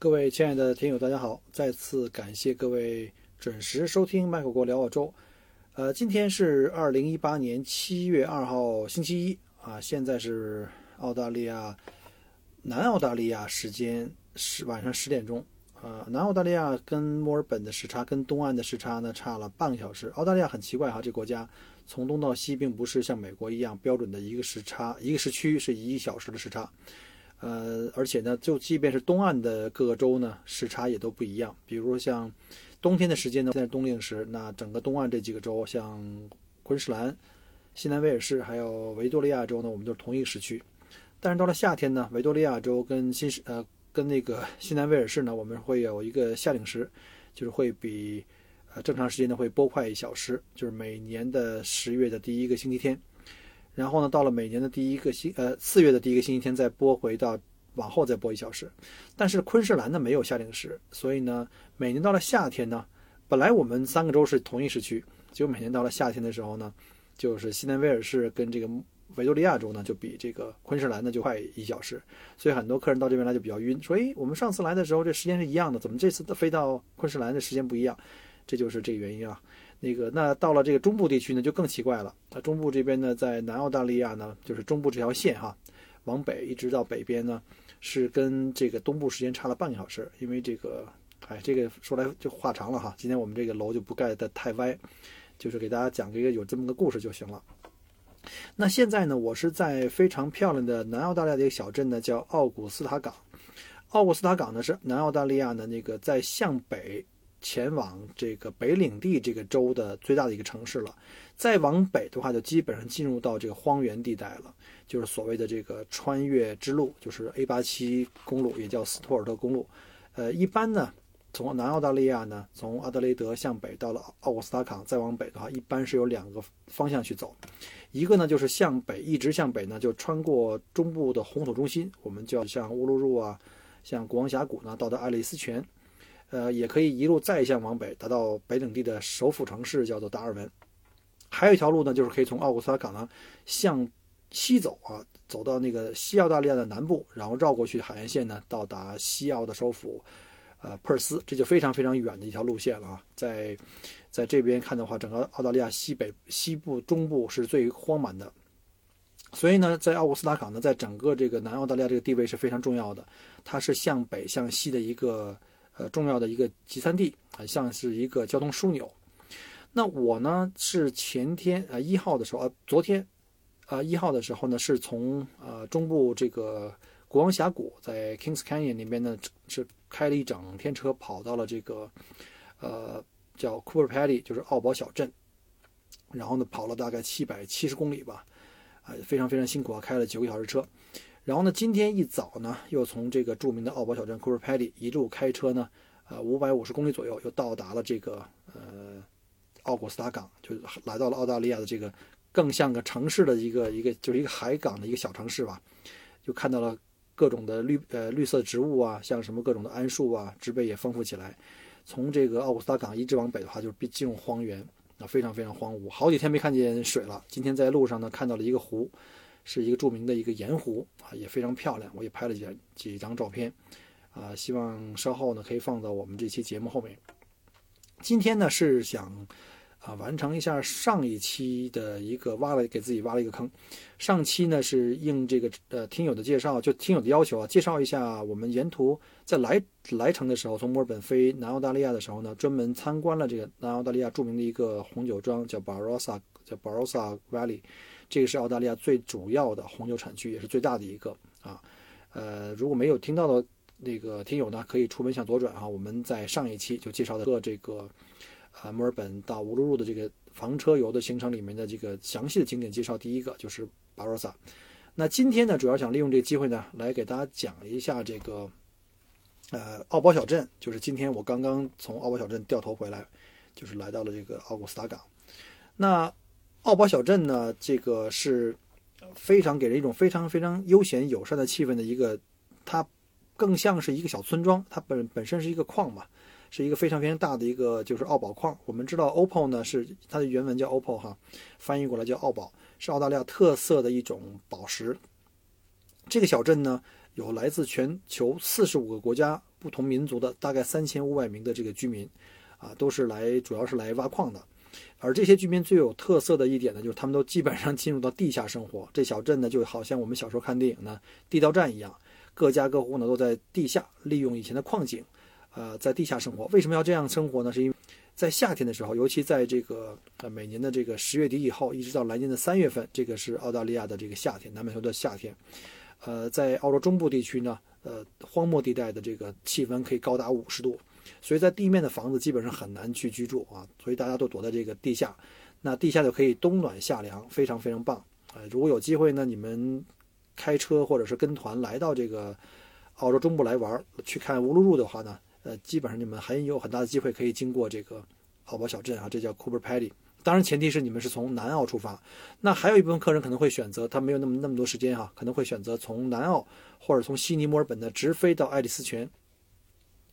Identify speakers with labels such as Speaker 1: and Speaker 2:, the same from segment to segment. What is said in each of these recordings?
Speaker 1: 各位亲爱的听友，大家好！再次感谢各位准时收听麦克国聊澳洲。呃，今天是二零一八年七月二号星期一啊，现在是澳大利亚南澳大利亚时间十晚上十点钟。呃，南澳大利亚跟墨尔本的时差跟东岸的时差呢差了半个小时。澳大利亚很奇怪哈，这国家从东到西并不是像美国一样标准的一个时差，一个时区是一小时的时差。呃，而且呢，就即便是东岸的各个州呢，时差也都不一样。比如像冬天的时间呢，现在冬令时，那整个东岸这几个州，像昆士兰、西南威尔士还有维多利亚州呢，我们都是同一个时区。但是到了夏天呢，维多利亚州跟新呃跟那个西南威尔士呢，我们会有一个夏令时，就是会比呃正常时间呢会拨快一小时，就是每年的十月的第一个星期天。然后呢，到了每年的第一个星，呃，四月的第一个星期天再拨回到往后再拨一小时。但是昆士兰呢没有夏令时，所以呢，每年到了夏天呢，本来我们三个州是同一时区，结果每年到了夏天的时候呢，就是西南威尔士跟这个维多利亚州呢就比这个昆士兰呢就快一小时。所以很多客人到这边来就比较晕，说，哎，我们上次来的时候这时间是一样的，怎么这次飞到昆士兰的时间不一样？这就是这个原因啊。那个，那到了这个中部地区呢，就更奇怪了。那中部这边呢，在南澳大利亚呢，就是中部这条线哈，往北一直到北边呢，是跟这个东部时间差了半个小时。因为这个，哎，这个说来就话长了哈。今天我们这个楼就不盖得太歪，就是给大家讲一个有这么个故事就行了。那现在呢，我是在非常漂亮的南澳大利亚的一个小镇呢，叫奥古斯塔港。奥古斯塔港呢是南澳大利亚的那个在向北。前往这个北领地这个州的最大的一个城市了，再往北的话，就基本上进入到这个荒原地带了，就是所谓的这个穿越之路，就是 A 八七公路，也叫斯托尔特公路。呃，一般呢，从南澳大利亚呢，从阿德雷德向北到了奥古斯塔港，再往北的话，一般是有两个方向去走，一个呢就是向北，一直向北呢，就穿过中部的红土中心，我们叫像乌鲁鲁啊，像国王峡谷呢，到达爱丽丝泉。呃，也可以一路再向往北，达到北领地的首府城市，叫做达尔文。还有一条路呢，就是可以从奥古斯塔港呢向西走啊，走到那个西澳大利亚的南部，然后绕过去海岸线呢，到达西澳的首府，呃，珀斯。这就非常非常远的一条路线了啊。在在这边看的话，整个澳大利亚西北、西部、中部是最荒蛮的。所以呢，在奥古斯塔港呢，在整个这个南澳大利亚这个地位是非常重要的。它是向北向西的一个。呃，重要的一个集散地啊，像是一个交通枢纽。那我呢是前天啊一号的时候啊，昨天啊一号的时候呢，是从呃中部这个国王峡谷，在 Kings Canyon 那边呢是开了一整天车，跑到了这个呃叫 Cooper Pedy，就是奥堡小镇，然后呢跑了大概七百七十公里吧，啊非常非常辛苦啊，开了九个小时车。然后呢，今天一早呢，又从这个著名的奥堡小镇 Cooper Pedy 一路开车呢，呃，五百五十公里左右，又到达了这个呃奥古斯塔港，就来到了澳大利亚的这个更像个城市的一个一个就是一个海港的一个小城市吧，就看到了各种的绿呃绿色植物啊，像什么各种的桉树啊，植被也丰富起来。从这个奥古斯塔港一直往北的话，就是进入荒原，啊，非常非常荒芜，好几天没看见水了。今天在路上呢，看到了一个湖。是一个著名的一个盐湖啊，也非常漂亮，我也拍了几几张照片，啊，希望稍后呢可以放到我们这期节目后面。今天呢是想啊完成一下上一期的一个挖了给自己挖了一个坑，上期呢是应这个呃听友的介绍，就听友的要求啊，介绍一下我们沿途在来来城的时候，从墨尔本飞南澳大利亚的时候呢，专门参观了这个南澳大利亚著名的一个红酒庄，叫 Barossa，叫 Barossa Valley。这个是澳大利亚最主要的红酒产区，也是最大的一个啊。呃，如果没有听到的那个听友呢，可以出门向左转啊。我们在上一期就介绍的个这个，呃，墨尔本到乌鲁鲁的这个房车游的行程里面的这个详细的景点介绍，第一个就是巴罗萨。那今天呢，主要想利用这个机会呢，来给大家讲一下这个，呃，奥堡小镇。就是今天我刚刚从奥堡小镇掉头回来，就是来到了这个奥古斯塔港。那奥堡小镇呢，这个是非常给人一种非常非常悠闲友善的气氛的一个，它更像是一个小村庄。它本本身是一个矿嘛，是一个非常非常大的一个就是奥宝矿。我们知道 OPPO 呢是它的原文叫 OPPO 哈，翻译过来叫奥宝。是澳大利亚特色的一种宝石。这个小镇呢，有来自全球四十五个国家不同民族的大概三千五百名的这个居民，啊，都是来主要是来挖矿的。而这些居民最有特色的一点呢，就是他们都基本上进入到地下生活。这小镇呢，就好像我们小时候看电影呢《地道战》一样，各家各户呢都在地下利用以前的矿井，呃，在地下生活。为什么要这样生活呢？是因为在夏天的时候，尤其在这个呃每年的这个十月底以后，一直到来年的三月份，这个是澳大利亚的这个夏天，南半球的夏天。呃，在澳洲中部地区呢，呃，荒漠地带的这个气温可以高达五十度，所以在地面的房子基本上很难去居住啊，所以大家都躲在这个地下。那地下就可以冬暖夏凉，非常非常棒啊！如果有机会呢，你们开车或者是跟团来到这个澳洲中部来玩，去看乌鲁鲁的话呢？呃，基本上你们很有很大的机会可以经过这个奥宝小镇啊，这叫 Cooper Paddy。当然，前提是你们是从南澳出发。那还有一部分客人可能会选择，他没有那么那么多时间哈，可能会选择从南澳或者从悉尼、墨尔本的直飞到爱丽丝泉，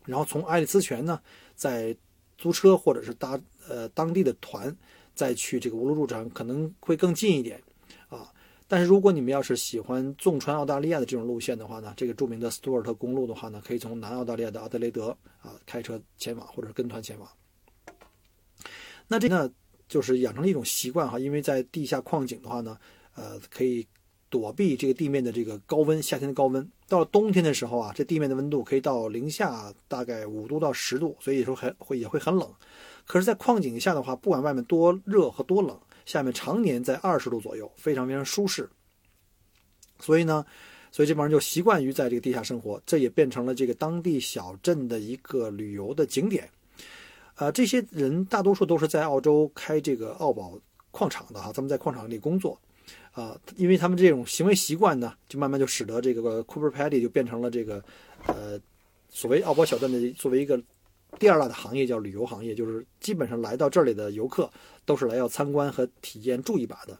Speaker 1: 然后从爱丽丝泉呢再租车或者是搭呃当地的团再去这个乌鲁鲁城，可能会更近一点啊。但是如果你们要是喜欢纵穿澳大利亚的这种路线的话呢，这个著名的斯图尔特公路的话呢，可以从南澳大利亚的阿德雷德啊开车前往，或者是跟团前往。那这呢，就是养成了一种习惯哈，因为在地下矿井的话呢，呃，可以躲避这个地面的这个高温，夏天的高温。到了冬天的时候啊，这地面的温度可以到零下大概五度到十度，所以说很会也会很冷。可是，在矿井下的话，不管外面多热和多冷。下面常年在二十度左右，非常非常舒适。所以呢，所以这帮人就习惯于在这个地下生活，这也变成了这个当地小镇的一个旅游的景点。呃，这些人大多数都是在澳洲开这个澳宝矿场的哈，他们在矿场里工作。啊，因为他们这种行为习惯呢，就慢慢就使得这个 Cooper Paddy 就变成了这个呃所谓奥博小镇的作为一个。第二大的行业叫旅游行业，就是基本上来到这里的游客都是来要参观和体验住一把的。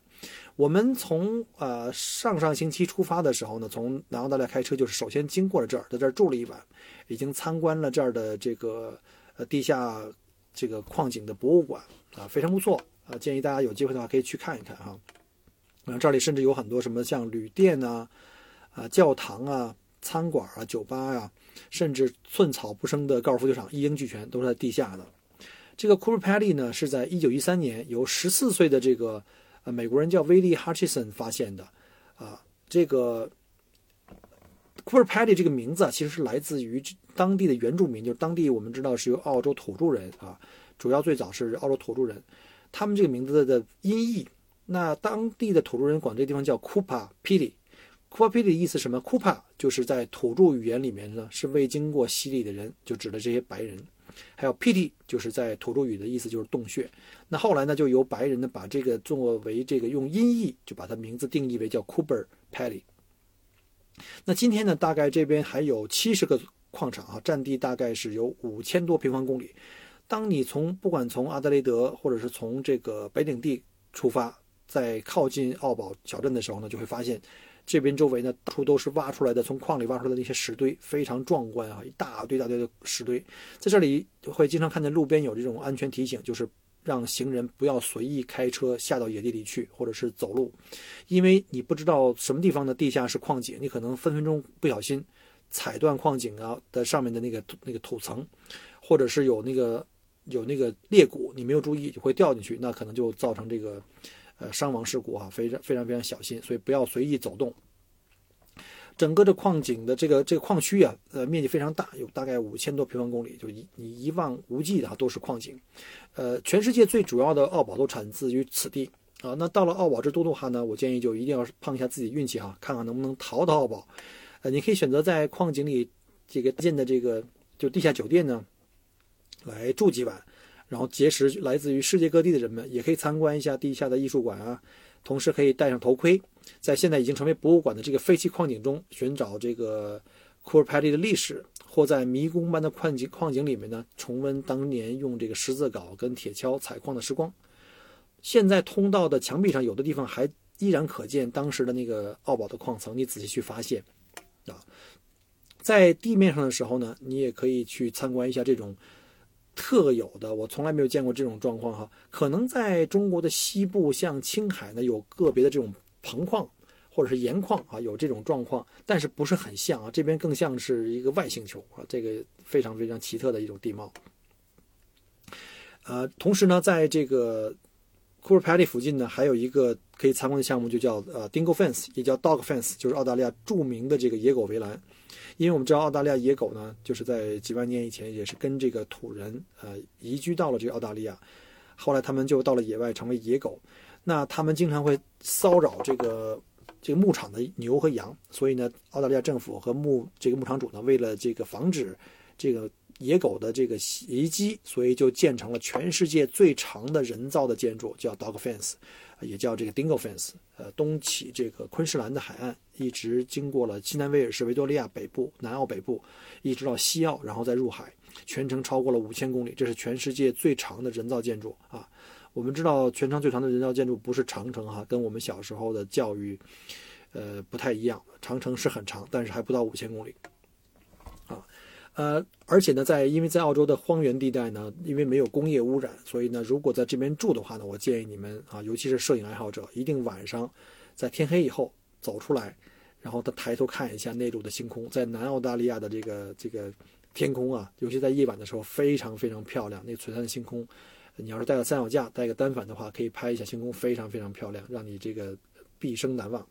Speaker 1: 我们从呃上上星期出发的时候呢，从南澳大利亚开车，就是首先经过了这儿，在这儿住了一晚，已经参观了这儿的这个呃地下这个矿井的博物馆啊，非常不错啊，建议大家有机会的话可以去看一看哈。这里甚至有很多什么像旅店啊、啊教堂啊、餐馆啊、酒吧呀。甚至寸草不生的高尔夫球场一应俱全，都是在地下的。这个 Cooper Paddy 呢，是在一九一三年由十四岁的这个呃美国人叫威利 Hutchison 发现的。啊，这个 Cooper Paddy 这个名字啊，其实是来自于当地的原住民，就是当地我们知道是由澳洲土著人啊，主要最早是澳洲土著人，他们这个名字的音译，那当地的土著人管这地方叫 Cooper Paddy。库帕皮的意思什么？库帕就是在土著语言里面呢，是未经过洗礼的人，就指的这些白人。还有 Pity 就是在土著语的意思就是洞穴。那后来呢，就由白人呢把这个作为这个用音译，就把它名字定义为叫 Cooper Paddy。那今天呢，大概这边还有七十个矿场啊，占地大概是有五千多平方公里。当你从不管从阿德雷德或者是从这个北领地出发，在靠近奥堡小镇的时候呢，就会发现。这边周围呢，处都是挖出来的，从矿里挖出来的那些石堆，非常壮观啊！一大堆大堆的石堆，在这里会经常看见路边有这种安全提醒，就是让行人不要随意开车下到野地里去，或者是走路，因为你不知道什么地方的地下是矿井，你可能分分钟不小心踩断矿井啊的上面的那个那个土层，或者是有那个有那个裂谷，你没有注意就会掉进去，那可能就造成这个。呃，伤亡事故啊，非常非常非常小心，所以不要随意走动。整个的矿井的这个这个矿区啊，呃，面积非常大，有大概五千多平方公里，就一你一望无际的哈都是矿井。呃，全世界最主要的澳宝都产自于此地啊。那到了澳宝之都的话呢，我建议就一定要碰一下自己运气哈，看看能不能淘到澳宝。呃，你可以选择在矿井里这个建的这个就地下酒店呢，来住几晚。然后结识来自于世界各地的人们，也可以参观一下地下的艺术馆啊。同时可以戴上头盔，在现在已经成为博物馆的这个废弃矿井中寻找这个库尔帕利的历史，或在迷宫般的矿井矿井里面呢重温当年用这个十字镐跟铁锹采矿的时光。现在通道的墙壁上有的地方还依然可见当时的那个奥宝的矿层，你仔细去发现啊，在地面上的时候呢，你也可以去参观一下这种。特有的，我从来没有见过这种状况哈。可能在中国的西部，像青海呢，有个别的这种硼矿或者是盐矿啊，有这种状况，但是不是很像啊。这边更像是一个外星球啊，这个非常非常奇特的一种地貌。呃，同时呢，在这个库尔帕蒂附近呢，还有一个可以参观的项目，就叫呃 Dingo Fence，也叫 Dog Fence，就是澳大利亚著名的这个野狗围栏。因为我们知道澳大利亚野狗呢，就是在几万年以前也是跟这个土人呃移居到了这个澳大利亚，后来他们就到了野外成为野狗，那他们经常会骚扰这个这个牧场的牛和羊，所以呢，澳大利亚政府和牧这个牧场主呢，为了这个防止这个野狗的这个袭击，所以就建成了全世界最长的人造的建筑，叫 Dog Fence。也叫这个 Dingo Fence，呃，东起这个昆士兰的海岸，一直经过了西南威尔士、维多利亚北部、南澳北部，一直到西澳，然后再入海，全程超过了五千公里。这是全世界最长的人造建筑啊！我们知道，全长最长的人造建筑不是长城哈，跟我们小时候的教育，呃，不太一样。长城是很长，但是还不到五千公里。呃，而且呢，在因为在澳洲的荒原地带呢，因为没有工业污染，所以呢，如果在这边住的话呢，我建议你们啊，尤其是摄影爱好者，一定晚上在天黑以后走出来，然后他抬头看一下内陆的星空，在南澳大利亚的这个这个天空啊，尤其在夜晚的时候，非常非常漂亮。那璀璨的星空，你要是带个三脚架，带个单反的话，可以拍一下星空，非常非常漂亮，让你这个毕生难忘。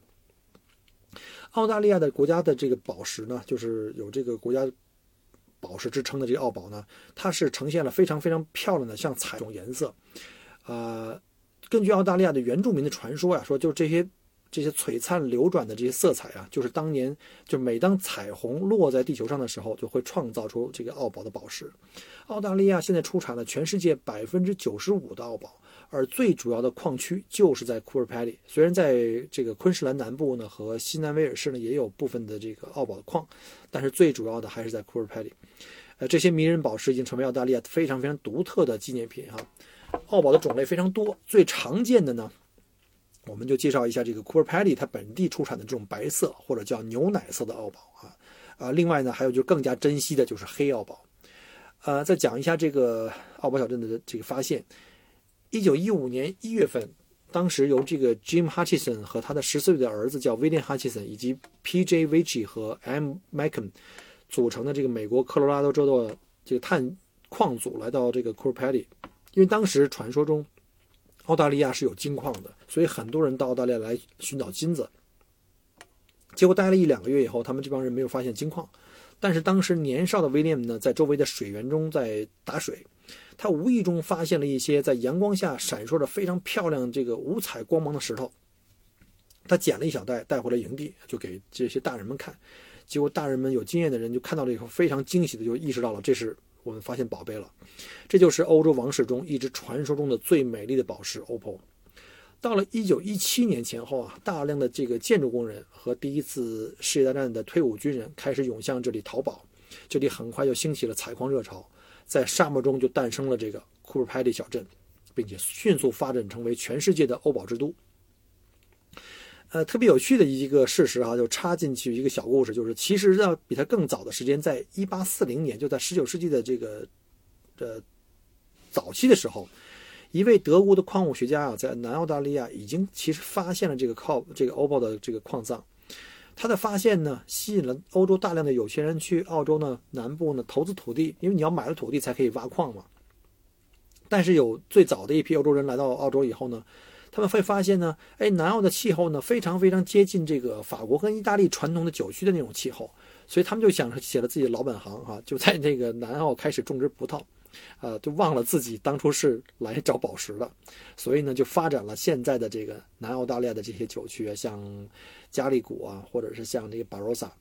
Speaker 1: 澳大利亚的国家的这个宝石呢，就是有这个国家。宝石之称的这个澳宝呢，它是呈现了非常非常漂亮的像彩种颜色，呃，根据澳大利亚的原住民的传说呀，说就这些这些璀璨流转的这些色彩啊，就是当年就每当彩虹落在地球上的时候，就会创造出这个澳宝的宝石。澳大利亚现在出产了全世界百分之九十五的澳宝。而最主要的矿区就是在库尔帕蒂，虽然在这个昆士兰南部呢和西南威尔士呢也有部分的这个澳宝的矿，但是最主要的还是在库尔帕蒂。呃，这些迷人宝石已经成为澳大利亚非常非常独特的纪念品哈。澳宝的种类非常多，最常见的呢，我们就介绍一下这个库尔帕蒂它本地出产的这种白色或者叫牛奶色的澳宝啊啊，另外呢还有就更加珍惜的就是黑澳宝。呃，再讲一下这个澳宝小镇的这个发现。一九一五年一月份，当时由这个 Jim Hutchison 和他的十四岁的儿子叫 William Hutchison，以及 P.J. v i c h i 和 M. Macon 组成的这个美国科罗拉多州的这个探矿组来到这个 c o r p a t i 因为当时传说中澳大利亚是有金矿的，所以很多人到澳大利亚来寻找金子。结果待了一两个月以后，他们这帮人没有发现金矿，但是当时年少的 William 呢，在周围的水源中在打水。他无意中发现了一些在阳光下闪烁着非常漂亮、这个五彩光芒的石头。他捡了一小袋带回了营地，就给这些大人们看。结果大人们有经验的人就看到了以后，非常惊喜的就意识到了，这是我们发现宝贝了。这就是欧洲王室中一直传说中的最美丽的宝石 ——Opal。到了1917年前后啊，大量的这个建筑工人和第一次世界大战的退伍军人开始涌向这里淘宝，这里很快就兴起了采矿热潮。在沙漠中就诞生了这个库尔帕蒂小镇，并且迅速发展成为全世界的欧宝之都。呃，特别有趣的一个事实啊，就插进去一个小故事，就是其实要比它更早的时间，在一八四零年，就在十九世纪的这个呃早期的时候，一位德国的矿物学家啊，在南澳大利亚已经其实发现了这个靠这个欧宝的这个矿藏。他的发现呢，吸引了欧洲大量的有钱人去澳洲呢南部呢投资土地，因为你要买了土地才可以挖矿嘛。但是有最早的一批欧洲人来到澳洲以后呢，他们会发现呢，哎，南澳的气候呢非常非常接近这个法国跟意大利传统的酒区的那种气候，所以他们就想着写了自己的老本行哈，就在这个南澳开始种植葡萄。呃，就忘了自己当初是来找宝石的，所以呢，就发展了现在的这个南澳大利亚的这些酒区啊，像加利谷啊，或者是像这个巴罗萨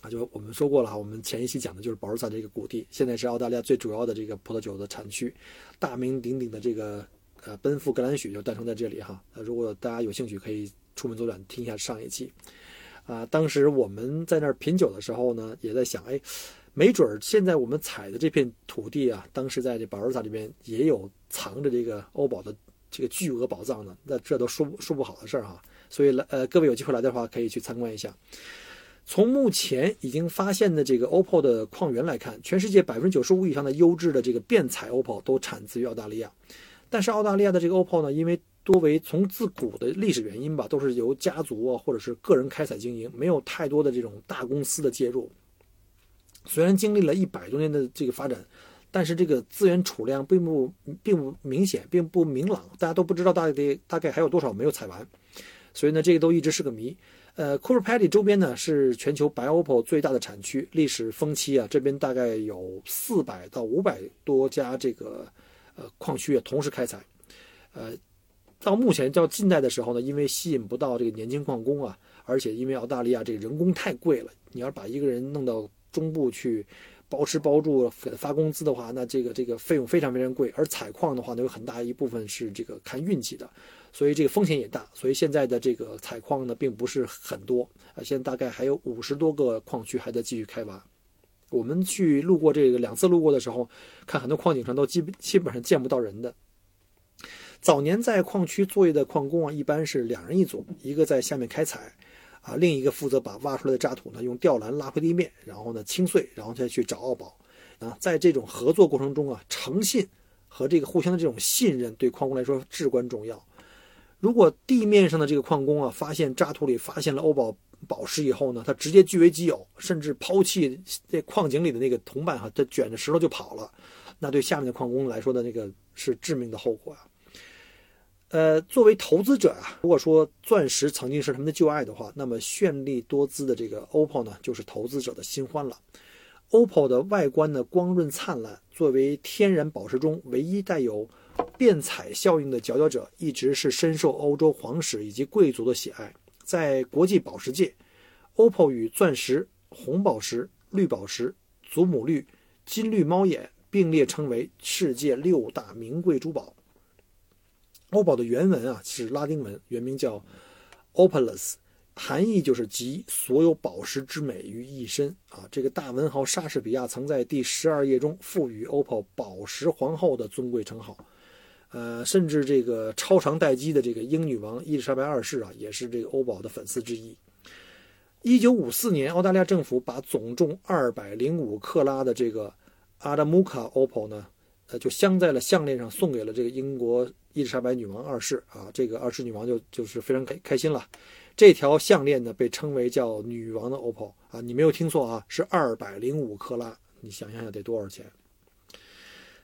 Speaker 1: 啊，就我们说过了哈，我们前一期讲的就是保时萨这个谷地，现在是澳大利亚最主要的这个葡萄酒的产区，大名鼎鼎的这个呃奔富格兰许就诞生在这里哈。呃，如果大家有兴趣，可以出门左转听一下上一期。啊，当时我们在那儿品酒的时候呢，也在想，哎，没准儿现在我们采的这片土地啊，当时在这保尔萨里边也有藏着这个欧宝的这个巨额宝藏呢，那这都说不说不好的事儿哈。所以来，呃，各位有机会来的话，可以去参观一下。从目前已经发现的这个 OPPO 的矿源来看，全世界百分之九十五以上的优质的这个变彩 OPPO 都产自于澳大利亚。但是澳大利亚的这个 OPPO 呢，因为多为从自古的历史原因吧，都是由家族啊或者是个人开采经营，没有太多的这种大公司的介入。虽然经历了一百多年的这个发展，但是这个资源储量并不并不明显，并不明朗，大家都不知道大概大概还有多少没有采完。所以呢，这个都一直是个谜。呃 c o o p e r t y 周边呢是全球白 OPPO 最大的产区，历史风期啊，这边大概有四百到五百多家这个呃矿区啊同时开采。呃，到目前到近代的时候呢，因为吸引不到这个年轻矿工啊，而且因为澳大利亚这个人工太贵了，你要把一个人弄到中部去包吃包住给他发工资的话，那这个这个费用非常非常贵。而采矿的话呢，有很大一部分是这个看运气的。所以这个风险也大，所以现在的这个采矿呢，并不是很多啊。现在大概还有五十多个矿区还在继续开挖。我们去路过这个两次路过的时候，看很多矿井上都基基本上见不到人的。早年在矿区作业的矿工啊，一般是两人一组，一个在下面开采，啊，另一个负责把挖出来的渣土呢用吊篮拉回地面，然后呢清碎，然后再去找奥宝。啊，在这种合作过程中啊，诚信和这个互相的这种信任对矿工来说至关重要。如果地面上的这个矿工啊，发现渣土里发现了欧宝宝石以后呢，他直接据为己有，甚至抛弃这矿井里的那个同伴哈，他卷着石头就跑了，那对下面的矿工来说的那个是致命的后果啊。呃，作为投资者啊，如果说钻石曾经是他们的旧爱的话，那么绚丽多姿的这个 OPPO 呢，就是投资者的新欢了。OPPO 的外观呢，光润灿烂，作为天然宝石中唯一带有。变彩效应的佼佼者一直是深受欧洲皇室以及贵族的喜爱。在国际宝石界，OPPO 与钻石、红宝石、绿宝石、祖母绿、金绿猫眼并列称为世界六大名贵珠宝。欧宝的原文啊是拉丁文，原名叫 Opalus，含义就是集所有宝石之美于一身啊。这个大文豪莎士比亚曾在第十二页中赋予 OPPO“ 宝石皇后”的尊贵称号。呃，甚至这个超长待机的这个英女王伊丽莎白二世啊，也是这个欧宝的粉丝之一。一九五四年，澳大利亚政府把总重二百零五克拉的这个阿达穆卡 OPPO 呢，呃，就镶在了项链上，送给了这个英国伊丽莎白女王二世啊。这个二世女王就就是非常开开心了。这条项链呢，被称为叫女王的 OPPO 啊，你没有听错啊，是二百零五克拉。你想想想得多少钱？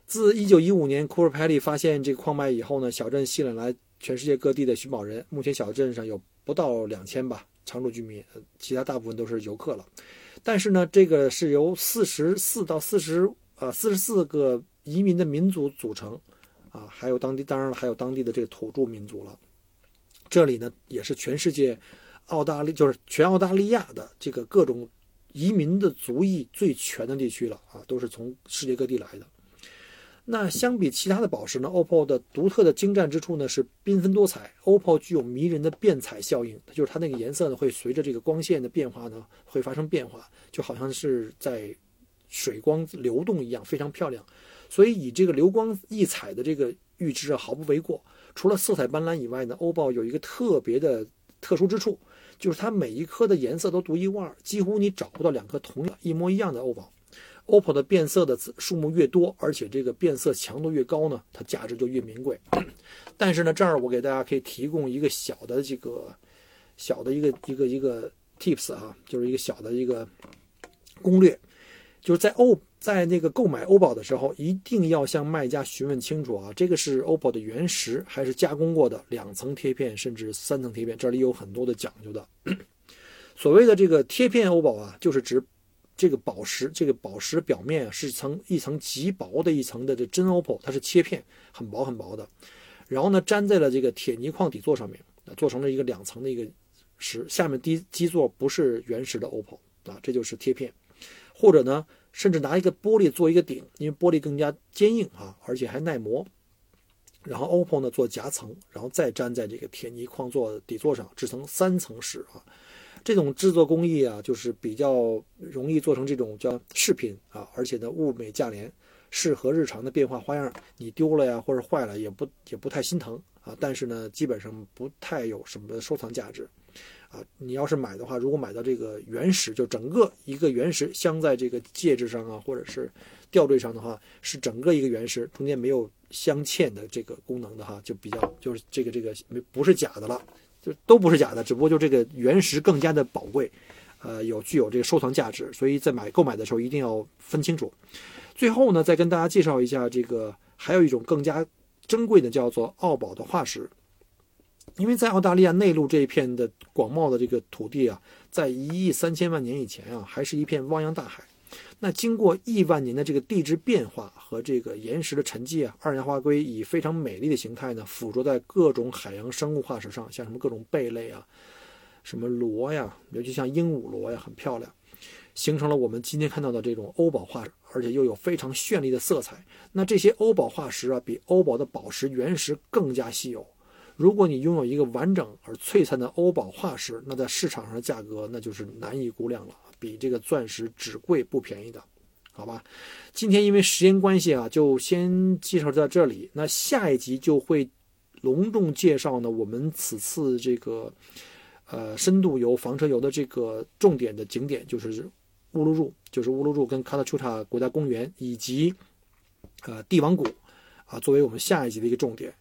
Speaker 1: 自一九一五年库尔派利发现这个矿脉以后呢，小镇吸引来全世界各地的寻宝人。目前小镇上有不到两千吧常住居民，其他大部分都是游客了。但是呢，这个是由四十四到四十呃四十四个移民的民族组成，啊，还有当地当然了，还有当地的这个土著民族了。这里呢，也是全世界澳大利就是全澳大利亚的这个各种移民的族裔最全的地区了啊，都是从世界各地来的。那相比其他的宝石呢，OPPO 的独特的精湛之处呢是缤纷多彩。OPPO 具有迷人的变彩效应，就是它那个颜色呢会随着这个光线的变化呢会发生变化，就好像是在水光流动一样，非常漂亮。所以以这个流光溢彩的这个玉质啊毫不为过。除了色彩斑斓以外呢，OPPO 有一个特别的特殊之处，就是它每一颗的颜色都独一无二，几乎你找不到两颗同样一模一样的欧宝。OPPO 的变色的数目越多，而且这个变色强度越高呢，它价值就越名贵。但是呢，这儿我给大家可以提供一个小的这个小的一个一个一个 tips 啊，就是一个小的一个攻略，就是在欧在那个购买欧宝的时候，一定要向卖家询问清楚啊，这个是 OPPO 的原石还是加工过的两层贴片甚至三层贴片，这里有很多的讲究的。所谓的这个贴片欧宝啊，就是指。这个宝石，这个宝石表面啊是层一层极薄的一层的这真 OPPO，它是切片，很薄很薄的，然后呢粘在了这个铁泥矿底座上面，做成了一个两层的一个石，下面基基座不是原石的 OPPO，啊，这就是贴片。或者呢，甚至拿一个玻璃做一个顶，因为玻璃更加坚硬啊，而且还耐磨。然后 OPPO 呢做夹层，然后再粘在这个铁泥框座底座上，制成三层式啊。这种制作工艺啊，就是比较容易做成这种叫饰品啊，而且呢物美价廉，适合日常的变化花样。你丢了呀或者坏了也不也不太心疼啊。但是呢，基本上不太有什么收藏价值啊。你要是买的话，如果买到这个原石，就整个一个原石镶在这个戒指上啊，或者是吊坠上的话，是整个一个原石，中间没有镶嵌的这个功能的哈，就比较就是这个这个没不是假的了。就都不是假的，只不过就这个原石更加的宝贵，呃，有具有这个收藏价值，所以在买购买的时候一定要分清楚。最后呢，再跟大家介绍一下这个，还有一种更加珍贵的，叫做奥宝的化石。因为在澳大利亚内陆这一片的广袤的这个土地啊，在一亿三千万年以前啊，还是一片汪洋大海。那经过亿万年的这个地质变化和这个岩石的沉积啊，二氧化硅以非常美丽的形态呢，附着在各种海洋生物化石上，像什么各种贝类啊，什么螺呀，尤其像鹦鹉螺呀，很漂亮，形成了我们今天看到的这种欧宝化石，而且又有非常绚丽的色彩。那这些欧宝化石啊，比欧宝的宝石原石更加稀有。如果你拥有一个完整而璀璨的欧宝化石，那在市场上的价格那就是难以估量了。比这个钻石只贵不便宜的，好吧？今天因为时间关系啊，就先介绍到这里。那下一集就会隆重介绍呢，我们此次这个呃深度游房车游的这个重点的景点，就是乌鲁鲁，就是乌鲁鲁跟卡塔丘塔国家公园以及呃帝王谷啊，作为我们下一集的一个重点。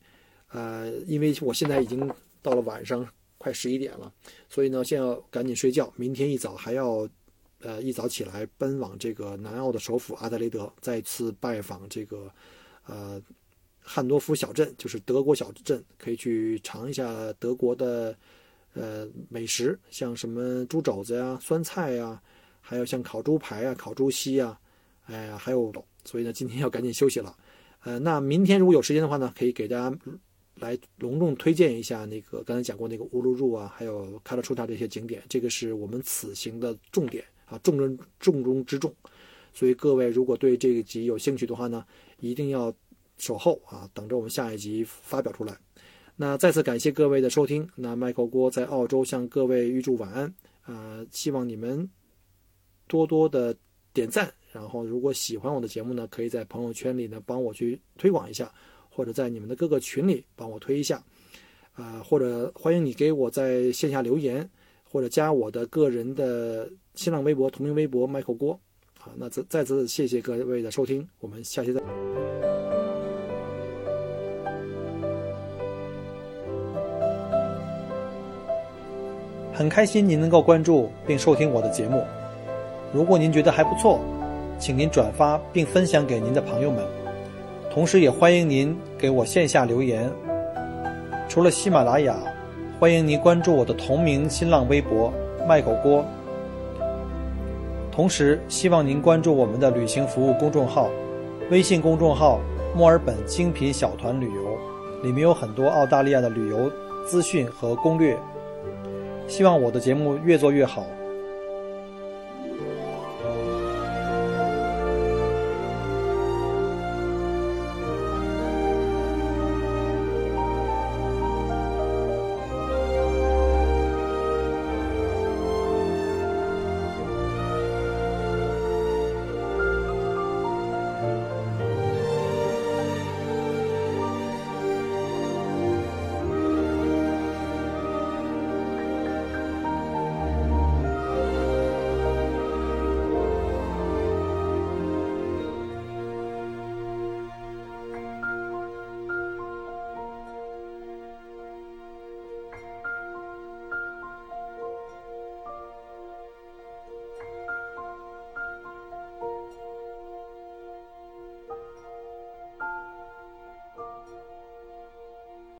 Speaker 1: 呃，因为我现在已经到了晚上快十一点了，所以呢，现在要赶紧睡觉，明天一早还要。呃，一早起来奔往这个南澳的首府阿德雷德，再次拜访这个呃汉诺夫小镇，就是德国小镇，可以去尝一下德国的呃美食，像什么猪肘子呀、酸菜呀，还有像烤猪排啊、烤猪膝啊，哎呀，还有，所以呢，今天要赶紧休息了。呃，那明天如果有时间的话呢，可以给大家来隆重推荐一下那个刚才讲过那个乌鲁鲁啊，还有卡拉出塔这些景点，这个是我们此行的重点。啊，重中重中之重，所以各位如果对这一集有兴趣的话呢，一定要守候啊，等着我们下一集发表出来。那再次感谢各位的收听。那麦克锅在澳洲向各位预祝晚安。呃，希望你们多多的点赞，然后如果喜欢我的节目呢，可以在朋友圈里呢帮我去推广一下，或者在你们的各个群里帮我推一下。啊，或者欢迎你给我在线下留言，或者加我的个人的。新浪微博同名微博 Michael 郭，好，那再再次谢谢各位的收听，我们下期再。很开心您能够关注并收听我的节目，如果您觉得还不错，请您转发并分享给您的朋友们，同时也欢迎您给我线下留言。除了喜马拉雅，欢迎您关注我的同名新浪微博 Michael 郭。同时，希望您关注我们的旅行服务公众号，微信公众号“墨尔本精品小团旅游”，里面有很多澳大利亚的旅游资讯和攻略。希望我的节目越做越好。